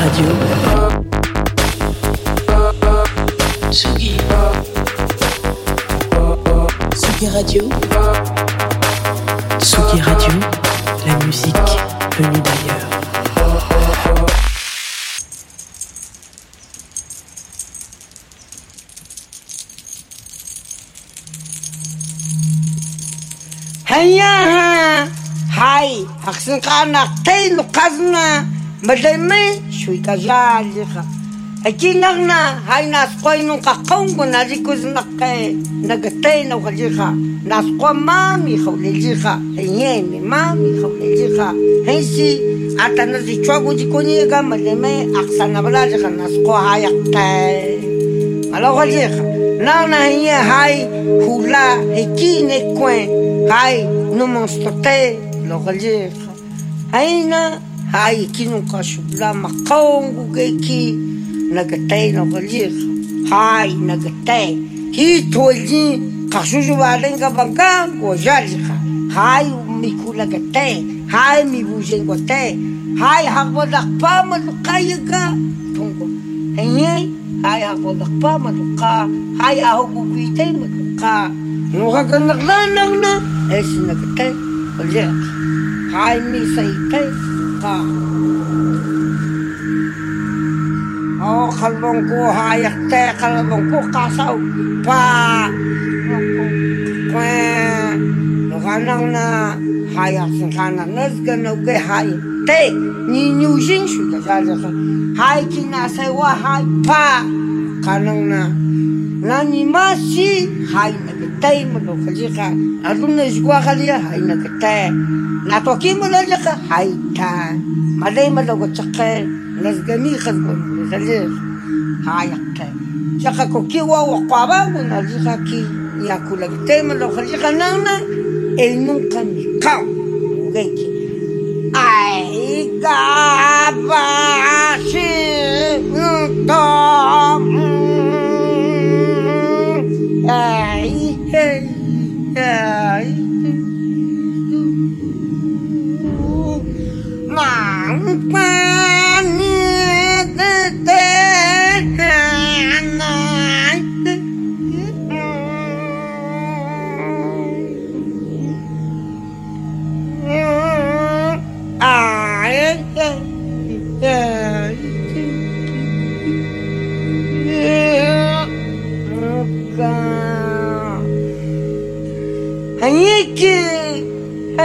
Radio. Tsugi. Radio. Tsugi Radio. La musique venue d'ailleurs. No Malay me shui ka zali ka, aki ngak na hay na skwa inung ka kongo na ziko zinak kae na ga tei na wakalika na skwa mamikha wakalika ayan mamikha wakalika, ayan si ata na zikwa gu zikonyika malay me aksa na wala zika na skwa hay akta malakalika na na yan hay hubla aki ne kwan hay na monstotei na wakalika. haiky nokasolamakangokaiky nagatay navalira da nagatay hito ali kasozovalaingavangam oazalika hay mikolakatay hay mivozengotay hay havolakpa malokaiga tongo agnay hay havolakpa maloka hay ahogovitay maloka nohaganaklaanagna esy nagatay valira hay misaitay 哈，哦，卡龙古哈呀，带卡龙古卡手巴，喂，我讲呢，哈呀，是看呢，那是个那个哈呀，带你牛心去的，啥子说，哈呀，今那谁我哈巴，卡龙呢，那你妈西哈呀。taimolo kalika aruna isgua kalia haina kete na toki molo lika haita madai malo go chake nasgani khazgon kalia hayakte chaka koki wa waqaba na lika ki ya kula taimolo kalika nana el nunca ni kao geki ai gaba shi ntom ai Nang Haniki,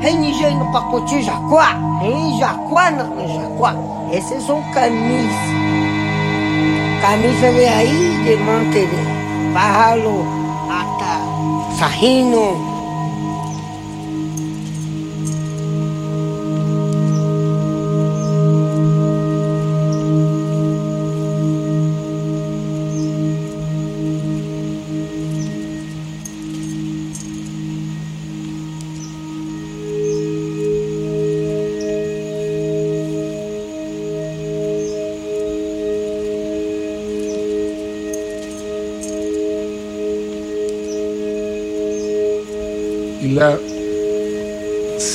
Renijei no Pacoti, Jacuá, em Jacuá, não, em Jacuá. Esses são camisas. Camisa de aí, de manter, barralo, ata, sarrino.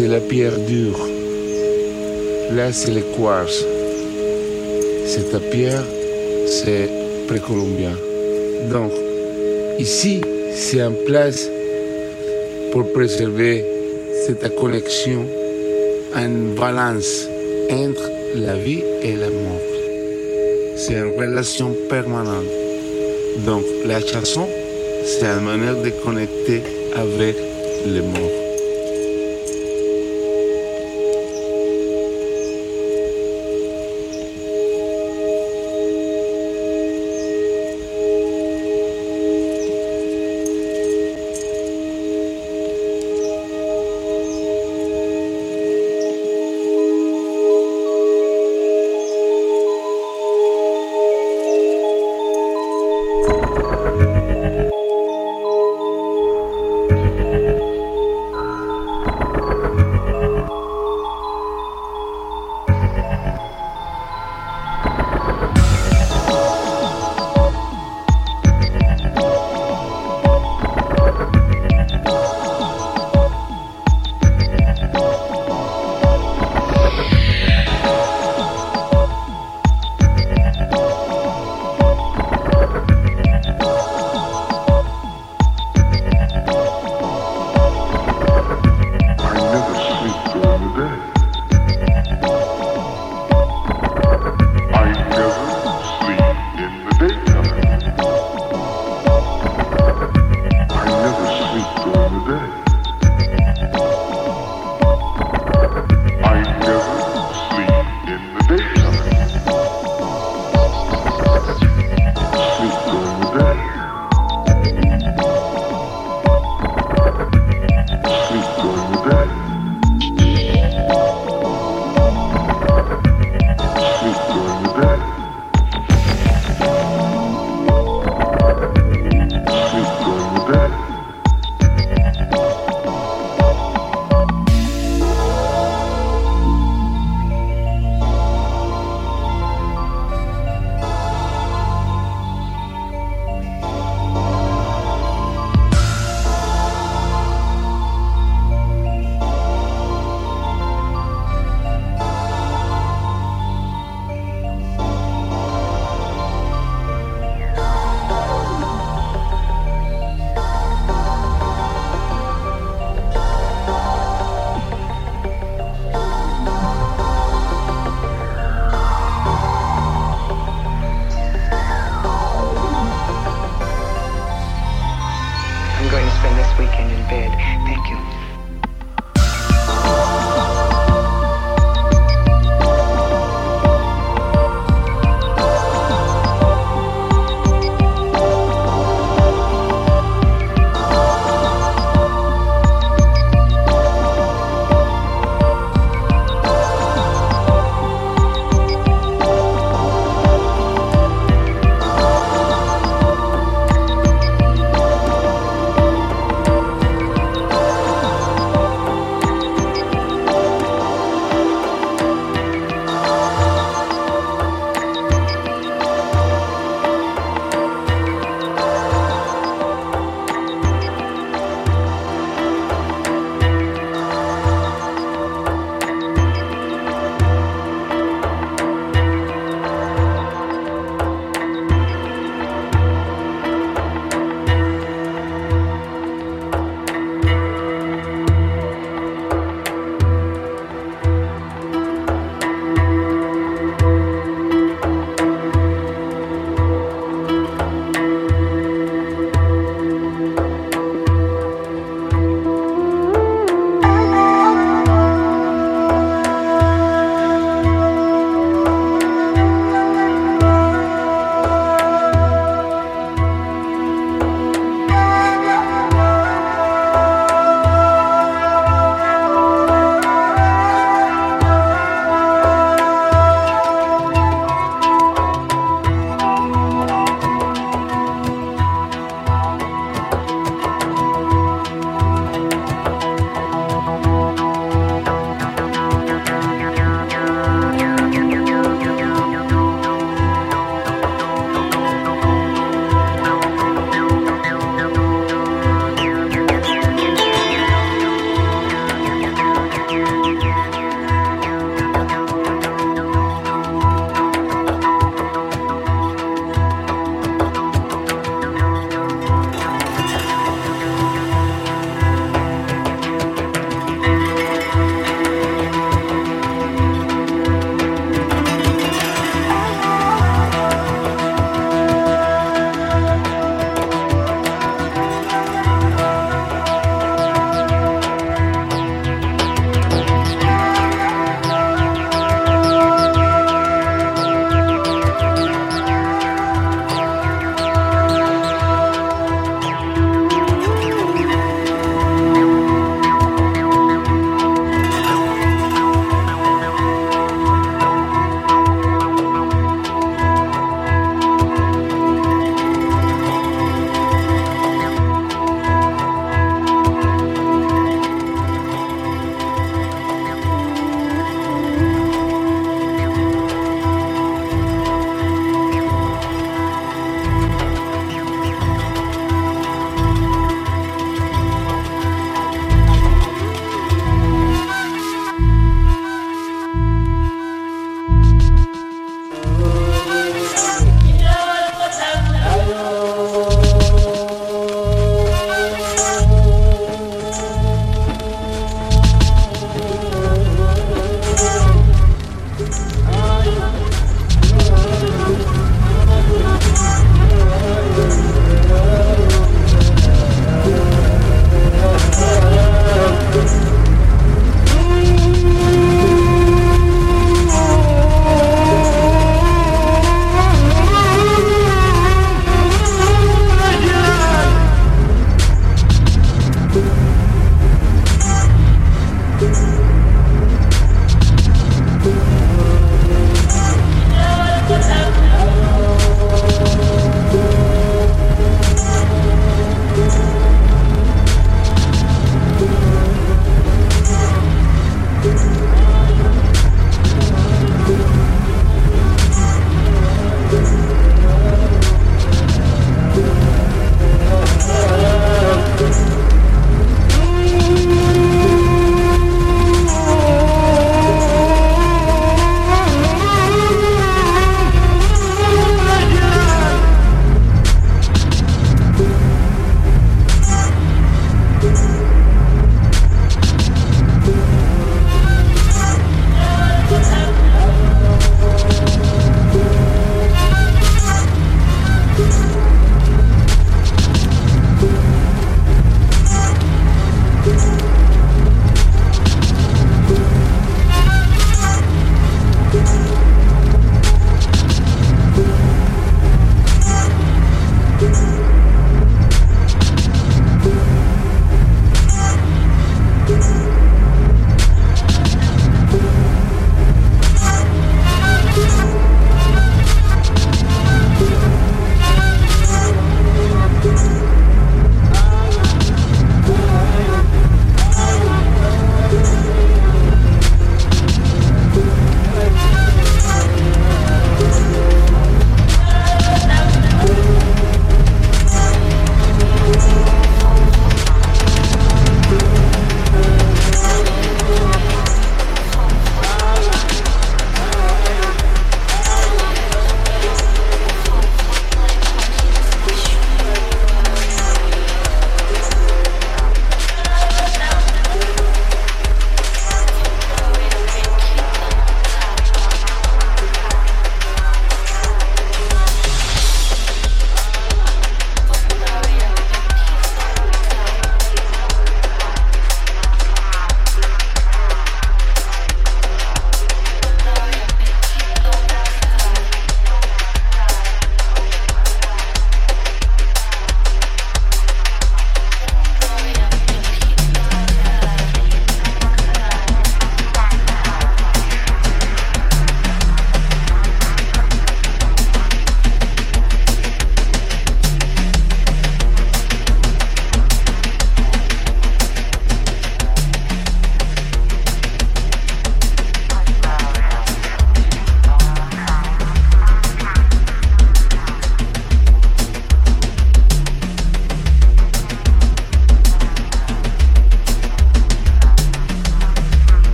C'est la pierre dure. Là, c'est le quartz. Cette pierre, c'est précolombien. Donc, ici, c'est en place pour préserver cette connexion une balance entre la vie et la mort. C'est une relation permanente. Donc la chanson, c'est une manière de connecter avec les morts.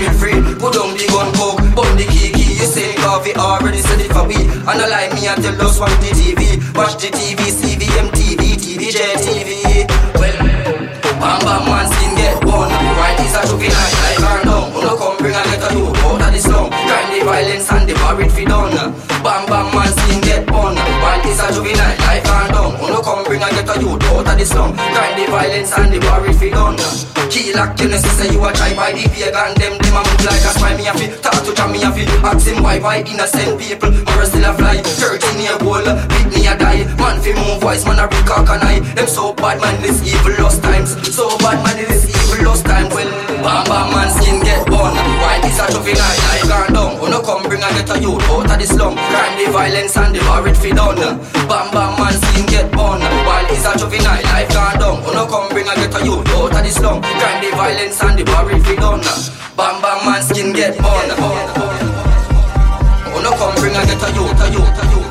Will free. Put down the gun coke, burn the key You say coffee already said it for we And I like me tell us watch the TV Watch the TV, CVM TV, TVJ TV Well, bam bam man skin get born Right is a juvenile like her down. No come bring a a youth out of the slum Crime the violence and the bar it fi done. Bam bam man skin get born Right is a juvenile like her down. No come bring a a youth out of the slum Crime the violence and the bar it fi done Key lock your nest, say you a try by the pagan Them, them a move like a spy. Me a fi Talk to Jamie a fi Ask him why, why innocent people. More still a fly 13 year old, beat me a die. Man fi move wise, man a recock and I Them so bad man, this evil lost times. So bad man, it is evil lost time Well, bam bam man, skin get born this a juvenile, life gone down. Who no come bring a youth out of the slum. Crime, the violence and the war it fi done. Bam bam man, skin get born. While this a juvenile, life gone down. Who no come bring a youth out of the slum. Crime, the violence and the war it fi done. Bam bam man, skin get born. Who no come bring a a youth, a youth, a youth.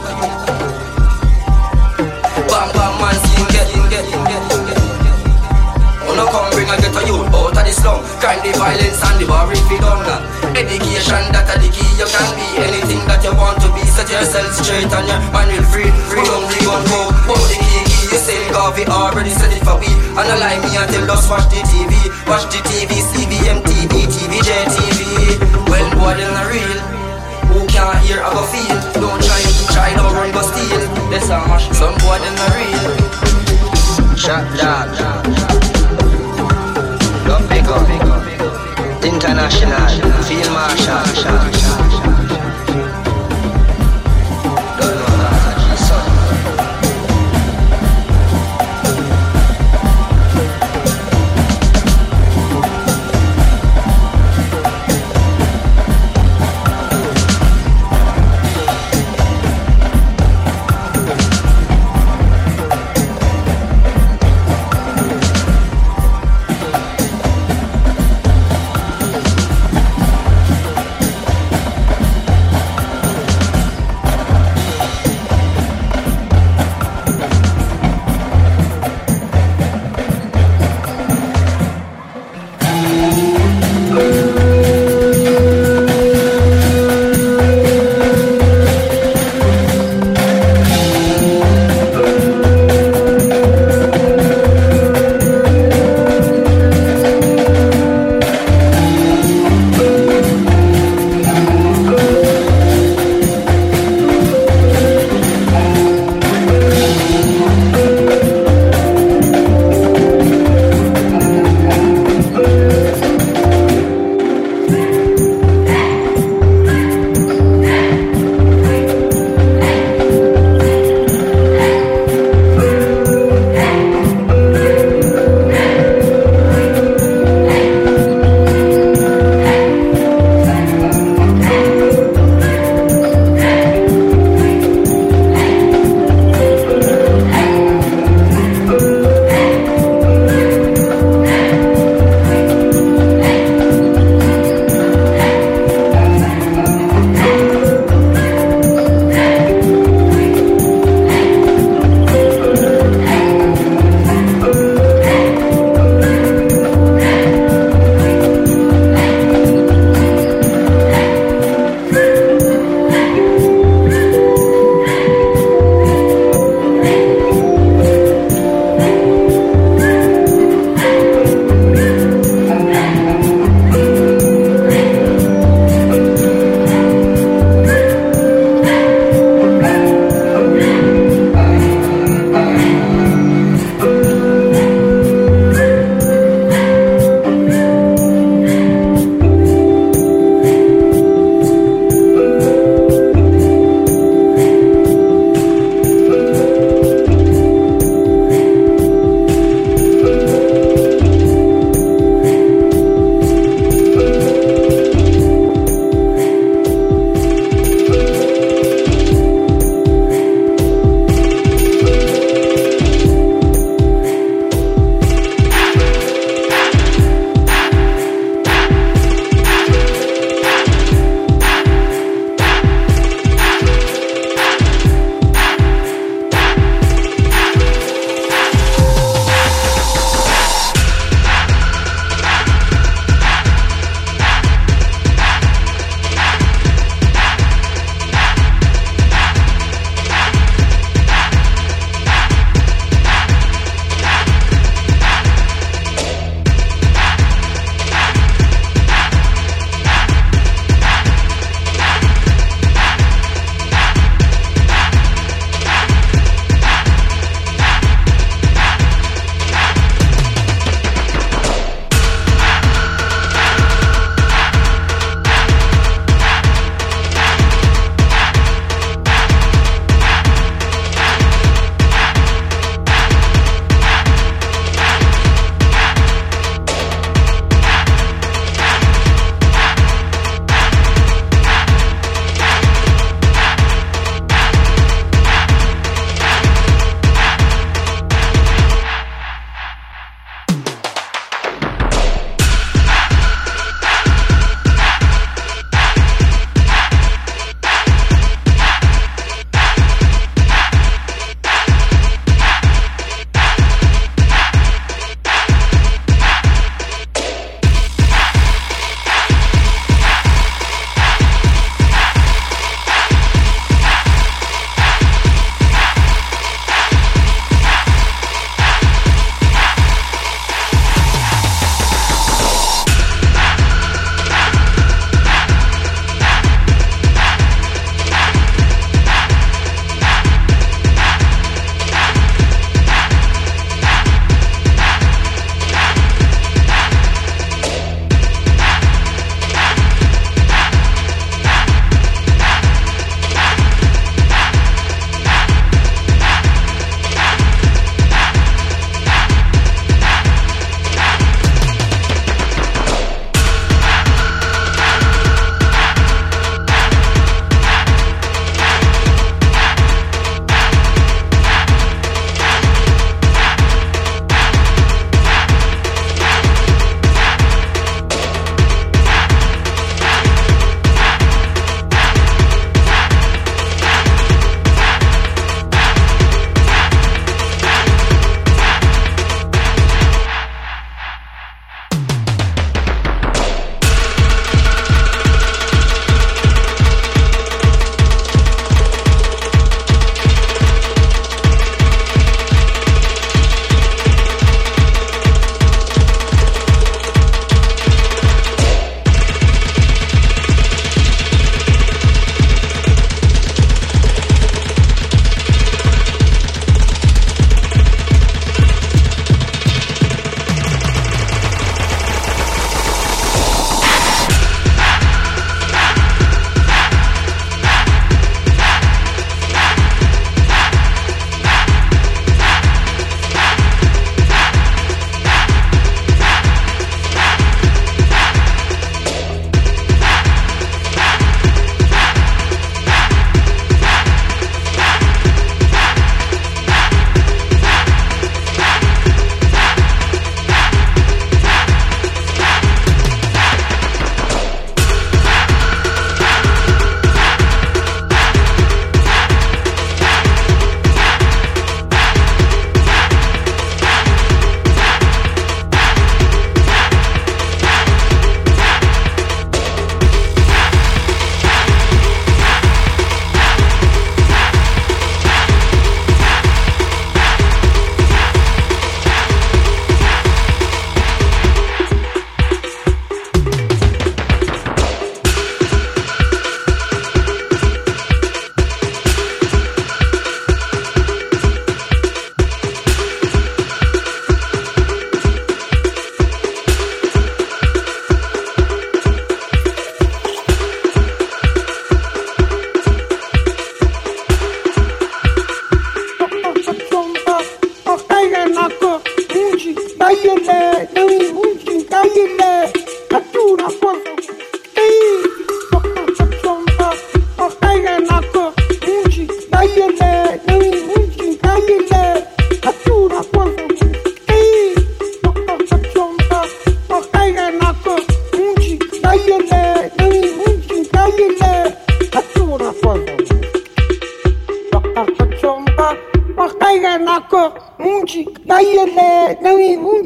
Bam bam man, skin get, get, get, get, get. Who no come bring and get a youth the slum Crime, the violence and the war it fi done Education that a the key you can be Anything that you want to be. Set yourself straight and your man will free Free on the gun go Hold the key key You say coffee already said it for we. And I like me tell us watch the TV Watch the TV CVM TV TVJ TV Well boy them not real. Who can't hear go feel? Don't try Try don't run go steal. This a mash Some boy them not real. Shot dog. Love big International. Field Marshal. Don't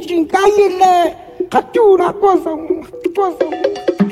지금깔릴래丢了을하구 와.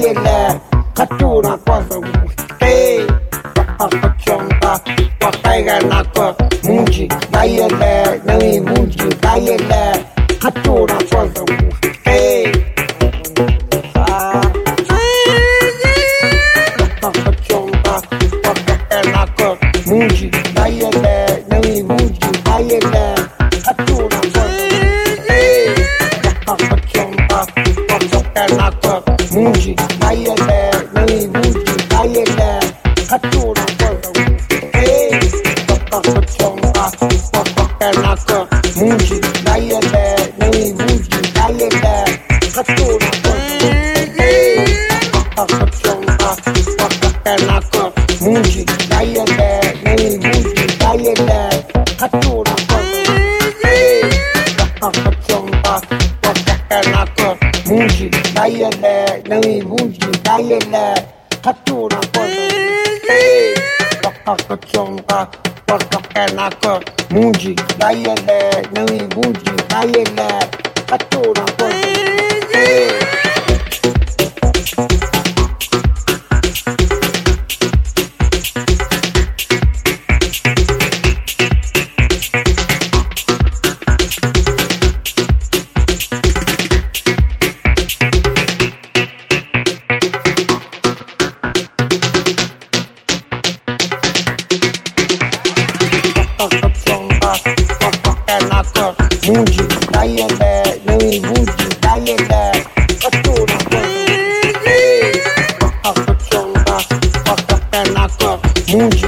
Munchi, Beijo.